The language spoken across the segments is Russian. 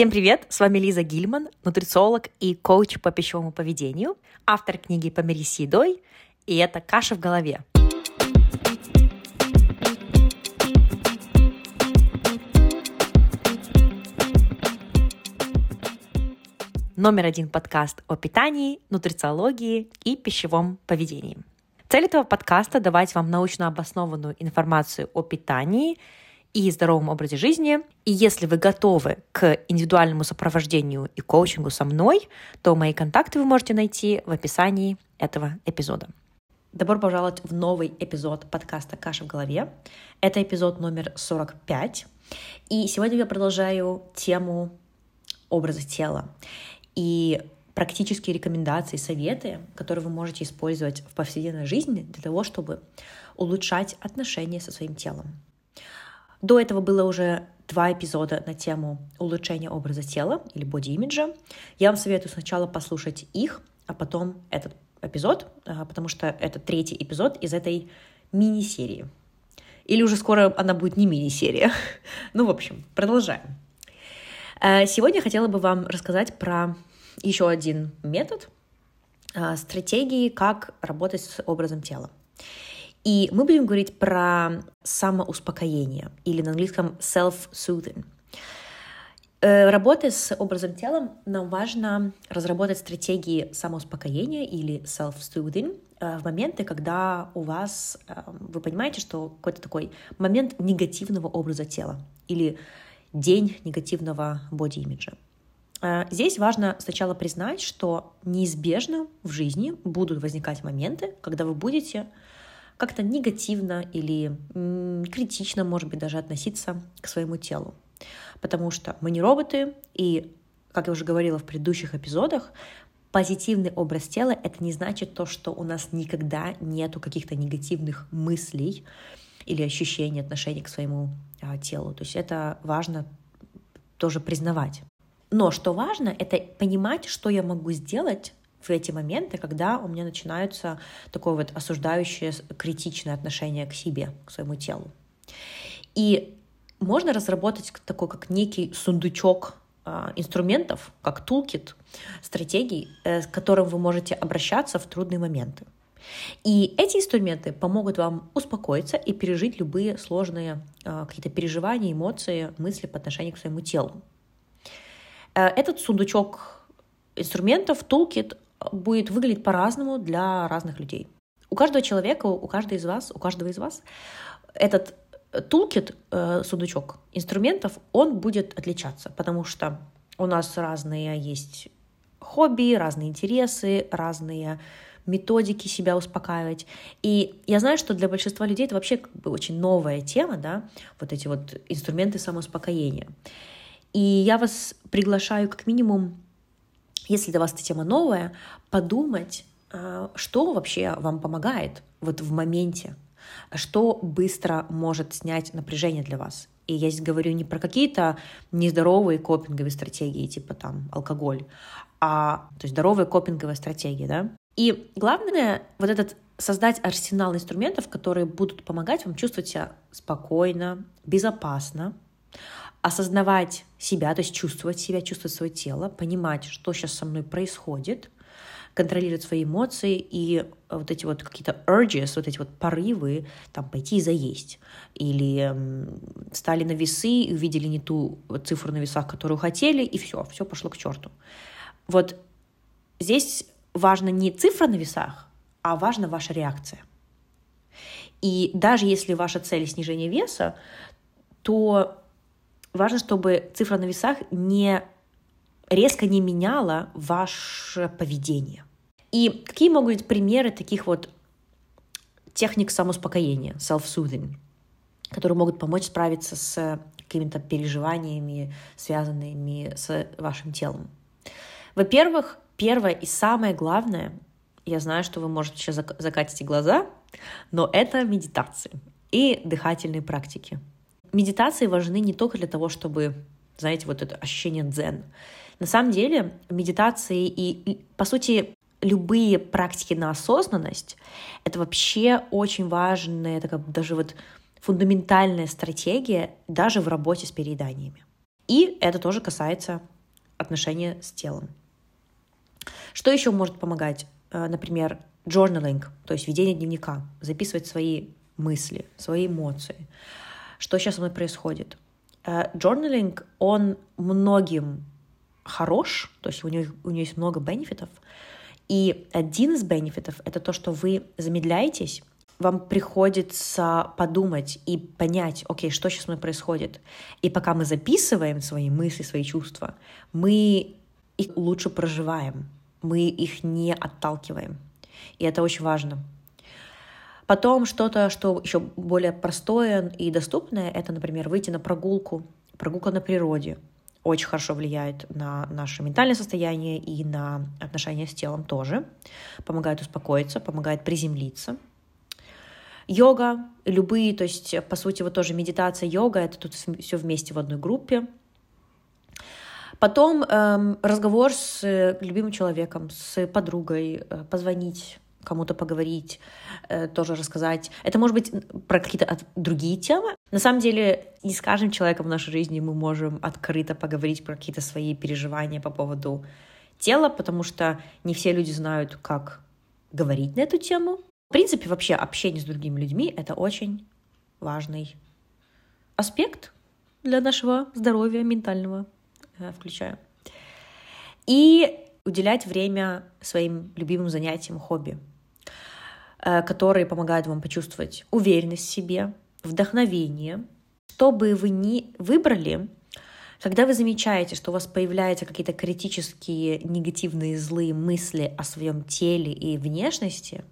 Всем привет! С вами Лиза Гильман, нутрициолог и коуч по пищевому поведению, автор книги «Помирись с едой», и это «Каша в голове». Номер один подкаст о питании, нутрициологии и пищевом поведении. Цель этого подкаста – давать вам научно обоснованную информацию о питании – и здоровом образе жизни. И если вы готовы к индивидуальному сопровождению и коучингу со мной, то мои контакты вы можете найти в описании этого эпизода. Добро пожаловать в новый эпизод подкаста «Каша в голове». Это эпизод номер 45. И сегодня я продолжаю тему образа тела и практические рекомендации, советы, которые вы можете использовать в повседневной жизни для того, чтобы улучшать отношения со своим телом. До этого было уже два эпизода на тему улучшения образа тела или боди-имиджа. Я вам советую сначала послушать их, а потом этот эпизод, а, потому что это третий эпизод из этой мини-серии. Или уже скоро она будет не мини-серия. ну, в общем, продолжаем. Э, сегодня хотела бы вам рассказать про еще один метод а, стратегии, как работать с образом тела. И мы будем говорить про самоуспокоение или на английском self-soothing. Э, работая с образом тела, нам важно разработать стратегии самоуспокоения или self-soothing э, в моменты, когда у вас, э, вы понимаете, что какой-то такой момент негативного образа тела или день негативного боди-имиджа. Здесь важно сначала признать, что неизбежно в жизни будут возникать моменты, когда вы будете как-то негативно или критично, может быть, даже относиться к своему телу. Потому что мы не роботы, и, как я уже говорила в предыдущих эпизодах, позитивный образ тела — это не значит то, что у нас никогда нету каких-то негативных мыслей или ощущений отношений к своему а, телу. То есть это важно тоже признавать. Но что важно, это понимать, что я могу сделать в эти моменты, когда у меня начинаются такое вот осуждающее, критичное отношение к себе, к своему телу. И можно разработать такой, как некий сундучок а, инструментов, как тулкит, стратегий, э, с которым вы можете обращаться в трудные моменты. И эти инструменты помогут вам успокоиться и пережить любые сложные а, какие-то переживания, эмоции, мысли по отношению к своему телу. Э, этот сундучок инструментов, тулкит, будет выглядеть по-разному для разных людей. У каждого человека, у каждого из вас, у каждого из вас этот тулкит, э, сундучок инструментов, он будет отличаться, потому что у нас разные есть хобби, разные интересы, разные методики себя успокаивать. И я знаю, что для большинства людей это вообще как бы очень новая тема, да, вот эти вот инструменты самоуспокоения. И я вас приглашаю как минимум если для вас эта тема новая, подумать, а, что вообще вам помогает вот в моменте, что быстро может снять напряжение для вас. И я здесь говорю не про какие-то нездоровые копинговые стратегии, типа там алкоголь, а то есть здоровые копинговые стратегии, да. И главное, вот этот создать арсенал инструментов, которые будут помогать вам чувствовать себя спокойно, безопасно, осознавать себя, то есть чувствовать себя, чувствовать свое тело, понимать, что сейчас со мной происходит, контролировать свои эмоции и вот эти вот какие-то urges, вот эти вот порывы, там, пойти и заесть. Или стали на весы и увидели не ту цифру на весах, которую хотели, и все, все пошло к черту. Вот здесь важно не цифра на весах, а важна ваша реакция. И даже если ваша цель снижение веса, то важно, чтобы цифра на весах не резко не меняла ваше поведение. И какие могут быть примеры таких вот техник самоуспокоения, self-soothing, которые могут помочь справиться с какими-то переживаниями, связанными с вашим телом? Во-первых, первое и самое главное, я знаю, что вы можете сейчас закатить глаза, но это медитации и дыхательные практики медитации важны не только для того, чтобы, знаете, вот это ощущение дзен. На самом деле медитации и, по сути, любые практики на осознанность — это вообще очень важная, такая даже вот фундаментальная стратегия даже в работе с перееданиями. И это тоже касается отношения с телом. Что еще может помогать? Э, например, journaling, то есть ведение дневника, записывать свои мысли, свои эмоции. Что сейчас со мной происходит? Journaling, он многим хорош, то есть у него, у него есть много бенефитов. И один из бенефитов — это то, что вы замедляетесь, вам приходится подумать и понять, окей, что сейчас со мной происходит. И пока мы записываем свои мысли, свои чувства, мы их лучше проживаем, мы их не отталкиваем. И это очень важно. Потом что-то, что еще более простое и доступное, это, например, выйти на прогулку, прогулка на природе — очень хорошо влияет на наше ментальное состояние и на отношения с телом тоже. Помогает успокоиться, помогает приземлиться. Йога, любые, то есть, по сути, вот тоже медитация, йога, это тут все вместе в одной группе. Потом эм, разговор с любимым человеком, с подругой, э, позвонить, кому-то поговорить, э, тоже рассказать. Это может быть про какие-то другие темы. На самом деле, не с каждым человеком в нашей жизни мы можем открыто поговорить про какие-то свои переживания по поводу тела, потому что не все люди знают, как говорить на эту тему. В принципе, вообще общение с другими людьми — это очень важный аспект для нашего здоровья ментального, э, включая. И уделять время своим любимым занятиям, хобби. Э, которые помогают вам почувствовать уверенность в себе, вдохновение. Что бы вы ни выбрали, когда вы замечаете, что у вас появляются какие-то критические, негативные, злые мысли о своем теле и внешности,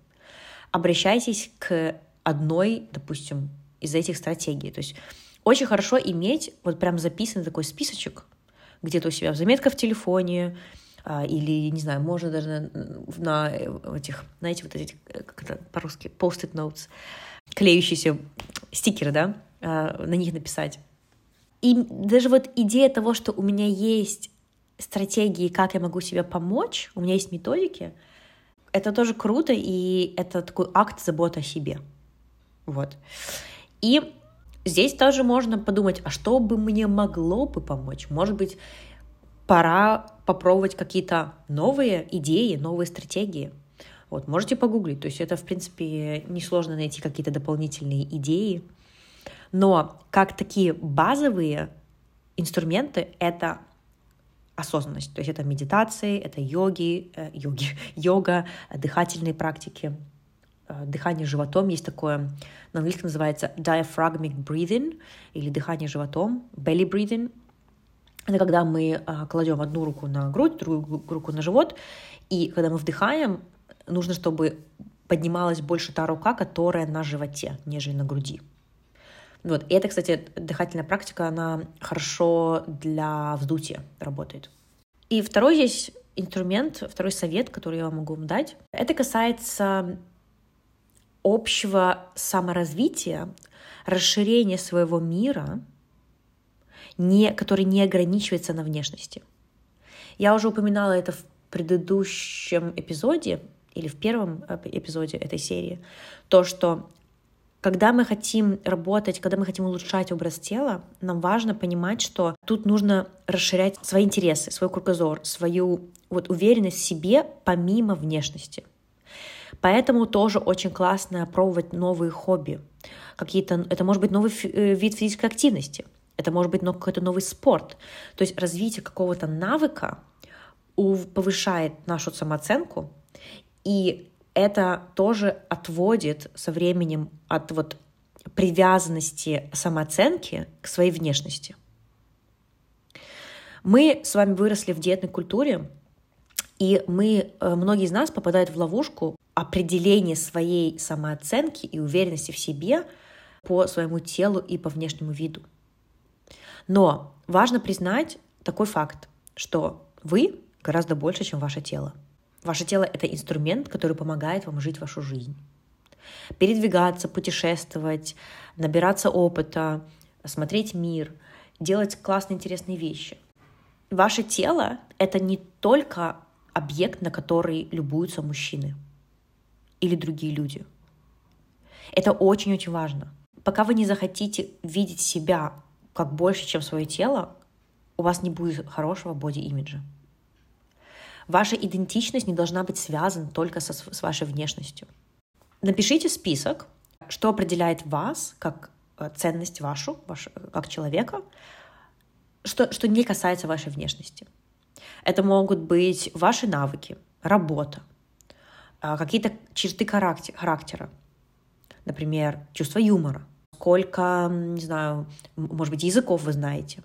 обращайтесь к одной, допустим, из этих стратегий. То есть очень хорошо иметь вот прям записанный такой списочек где-то у себя в заметках в телефоне, или, не знаю, можно даже на, на этих, знаете, вот эти, как это по-русски, post-it notes, клеющиеся стикеры, да, а, на них написать. И даже вот идея того, что у меня есть стратегии, как я могу себе помочь, у меня есть методики, это тоже круто, и это такой акт заботы о себе. Вот. И здесь тоже можно подумать, а что бы мне могло бы помочь? Может быть, пора попробовать какие-то новые идеи, новые стратегии. Вот, можете погуглить. То есть это, в принципе, несложно найти какие-то дополнительные идеи. Но как такие базовые инструменты — это осознанность. То есть это медитации, это йоги, э, йоги, йога, дыхательные практики. Э, дыхание животом есть такое, на английском называется diaphragmic breathing или дыхание животом, belly breathing — это когда мы а, кладем одну руку на грудь, другую руку на живот, и когда мы вдыхаем, нужно, чтобы поднималась больше та рука, которая на животе, нежели на груди. Вот. И это, кстати, дыхательная практика, она хорошо для вздутия работает. И второй здесь инструмент, второй совет, который я вам могу дать, это касается общего саморазвития, расширения своего мира — не, который не ограничивается на внешности. Я уже упоминала это в предыдущем эпизоде или в первом э, эпизоде этой серии, то, что когда мы хотим работать, когда мы хотим улучшать образ тела, нам важно понимать, что тут нужно расширять свои интересы, свой кругозор, свою вот уверенность в себе помимо внешности. Поэтому тоже очень классно пробовать новые хобби. Какие-то, это может быть новый э, вид физической активности — это может быть какой-то новый спорт. То есть развитие какого-то навыка повышает нашу самооценку, и это тоже отводит со временем от вот привязанности самооценки к своей внешности. Мы с вами выросли в диетной культуре, и мы, э, многие из нас попадают в ловушку определения своей самооценки и уверенности в себе по своему телу и по внешнему виду. Но важно признать такой факт, что вы гораздо больше, чем ваше тело. Ваше тело — это инструмент, который помогает вам жить вашу жизнь. Передвигаться, путешествовать, набираться опыта, смотреть мир, делать классные, интересные вещи. Ваше тело — это не только объект, на который любуются мужчины или другие люди. Это очень-очень важно. Пока вы не захотите видеть себя как больше, чем свое тело, у вас не будет хорошего боди-имиджа. Ваша идентичность не должна быть связана только со, с вашей внешностью. Напишите список, что определяет вас как э, ценность вашу, ваш, как человека, что, что не касается вашей внешности. Это могут быть ваши навыки, работа, а, какие-то черты характера, например, чувство юмора, сколько, не знаю, может быть, языков вы знаете.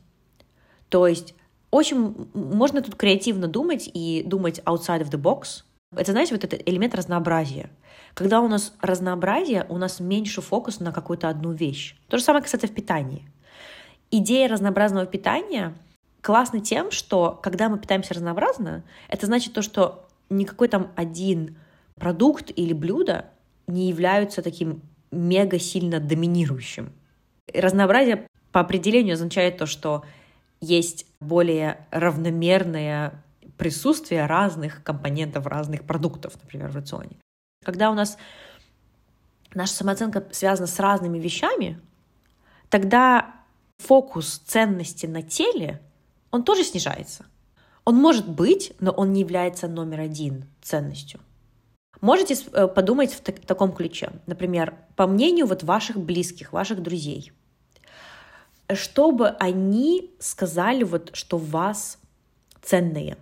То есть очень можно тут креативно думать и думать outside of the box. Это, знаете, вот этот элемент разнообразия. Когда у нас разнообразие, у нас меньше фокус на какую-то одну вещь. То же самое кстати, в питании. Идея разнообразного питания классна тем, что когда мы питаемся разнообразно, это значит то, что никакой там один продукт или блюдо не являются таким мега сильно доминирующим. Разнообразие по определению означает то, что есть более равномерное присутствие разных компонентов, разных продуктов, например, в рационе. Когда у нас наша самооценка связана с разными вещами, тогда фокус ценности на теле, он тоже снижается. Он может быть, но он не является номер один ценностью. Можете э, подумать в таком ключе. Например, по мнению вот ваших близких, ваших друзей, чтобы они сказали вот, что вас ценные.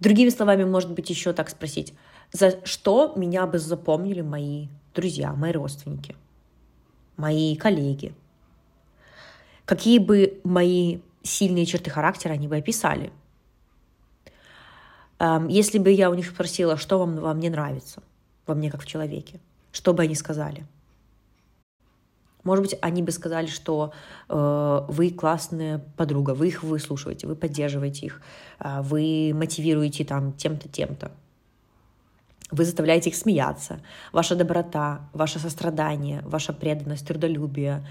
Другими словами, может быть, еще так спросить, за что меня бы запомнили мои друзья, мои родственники, мои коллеги? Какие бы мои сильные черты характера они бы описали? Если бы я у них спросила, что вам во мне нравится, во мне как в человеке, что бы они сказали? Может быть, они бы сказали, что э, вы классная подруга, вы их выслушиваете, вы поддерживаете их, э, вы мотивируете там тем-то, тем-то. Вы заставляете их смеяться. Ваша доброта, ваше сострадание, ваша преданность, трудолюбие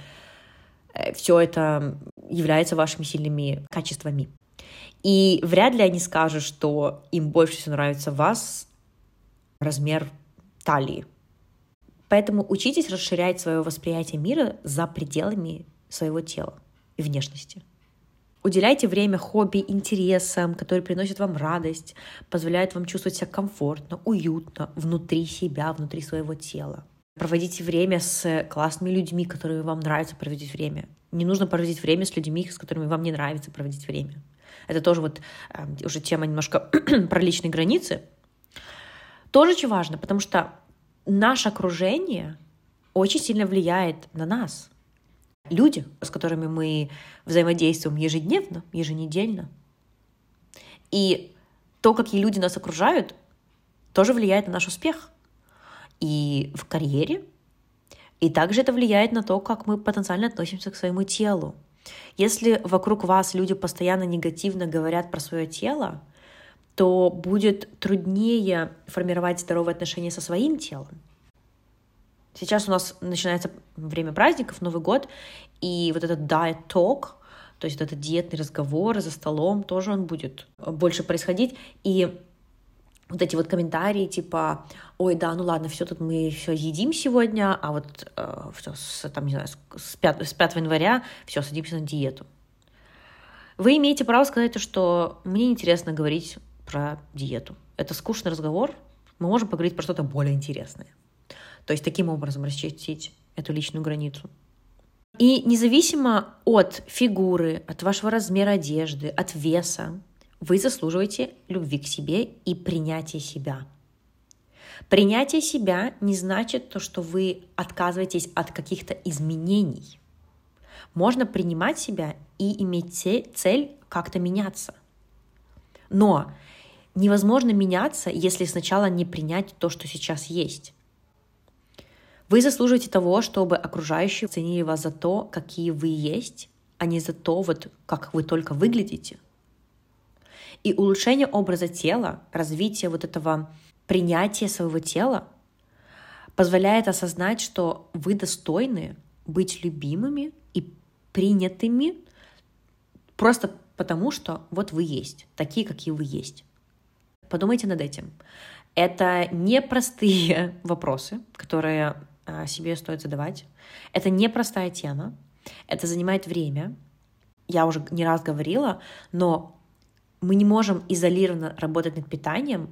э, — все это является вашими сильными качествами. И вряд ли они скажут, что им больше всего нравится вас размер талии. Поэтому учитесь расширять свое восприятие мира за пределами своего тела и внешности. Уделяйте время хобби, интересам, которые приносят вам радость, позволяют вам чувствовать себя комфортно, уютно внутри себя, внутри своего тела. Проводите время с классными людьми, которые вам нравится проводить время. Не нужно проводить время с людьми, с которыми вам не нравится проводить время. Это тоже вот э, уже тема немножко про личные границы. Тоже очень важно, потому что наше окружение очень сильно влияет на нас. Люди, с которыми мы взаимодействуем ежедневно, еженедельно. И то, какие люди нас окружают, тоже влияет на наш успех. И в карьере, и также это влияет на то, как мы потенциально относимся к своему телу. Если вокруг вас люди постоянно негативно говорят про свое тело, то будет труднее формировать здоровые отношения со своим телом. Сейчас у нас начинается время праздников, Новый год, и вот этот diet talk, то есть вот этот диетный разговор за столом, тоже он будет больше происходить. И вот эти вот комментарии типа, ой, да, ну ладно, все тут мы все едим сегодня, а вот э, все с, там, не знаю, с 5, с 5 января все, садимся на диету. Вы имеете право сказать то, что мне интересно говорить про диету. Это скучный разговор, мы можем поговорить про что-то более интересное. То есть таким образом расчистить эту личную границу. И независимо от фигуры, от вашего размера одежды, от веса, вы заслуживаете любви к себе и принятия себя. Принятие себя не значит то, что вы отказываетесь от каких-то изменений. Можно принимать себя и иметь цель как-то меняться. Но невозможно меняться, если сначала не принять то, что сейчас есть. Вы заслуживаете того, чтобы окружающие ценили вас за то, какие вы есть, а не за то, вот как вы только выглядите. И улучшение образа тела, развитие вот этого принятия своего тела позволяет осознать, что вы достойны быть любимыми и принятыми просто потому, что вот вы есть, такие, какие вы есть. Подумайте над этим. Это непростые вопросы, которые а, себе стоит задавать. Это непростая тема, это занимает время, я уже не раз говорила, но мы не можем изолированно работать над питанием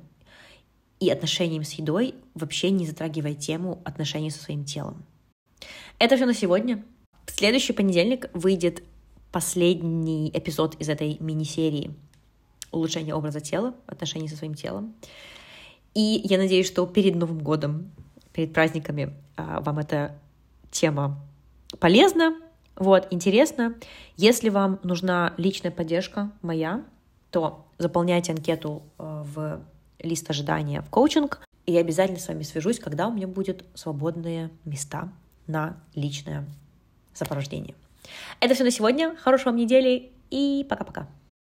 и отношением с едой, вообще не затрагивая тему отношений со своим телом. Это все на сегодня. В следующий понедельник выйдет последний эпизод из этой мини-серии улучшения образа тела, отношений со своим телом. И я надеюсь, что перед Новым годом, перед праздниками а, вам эта тема полезна, вот, интересно. Если вам нужна личная поддержка моя, то заполняйте анкету э, в лист ожидания в коучинг, и я обязательно с вами свяжусь, когда у меня будут свободные места на личное сопровождение. Это все на сегодня. Хорошей вам недели и пока-пока.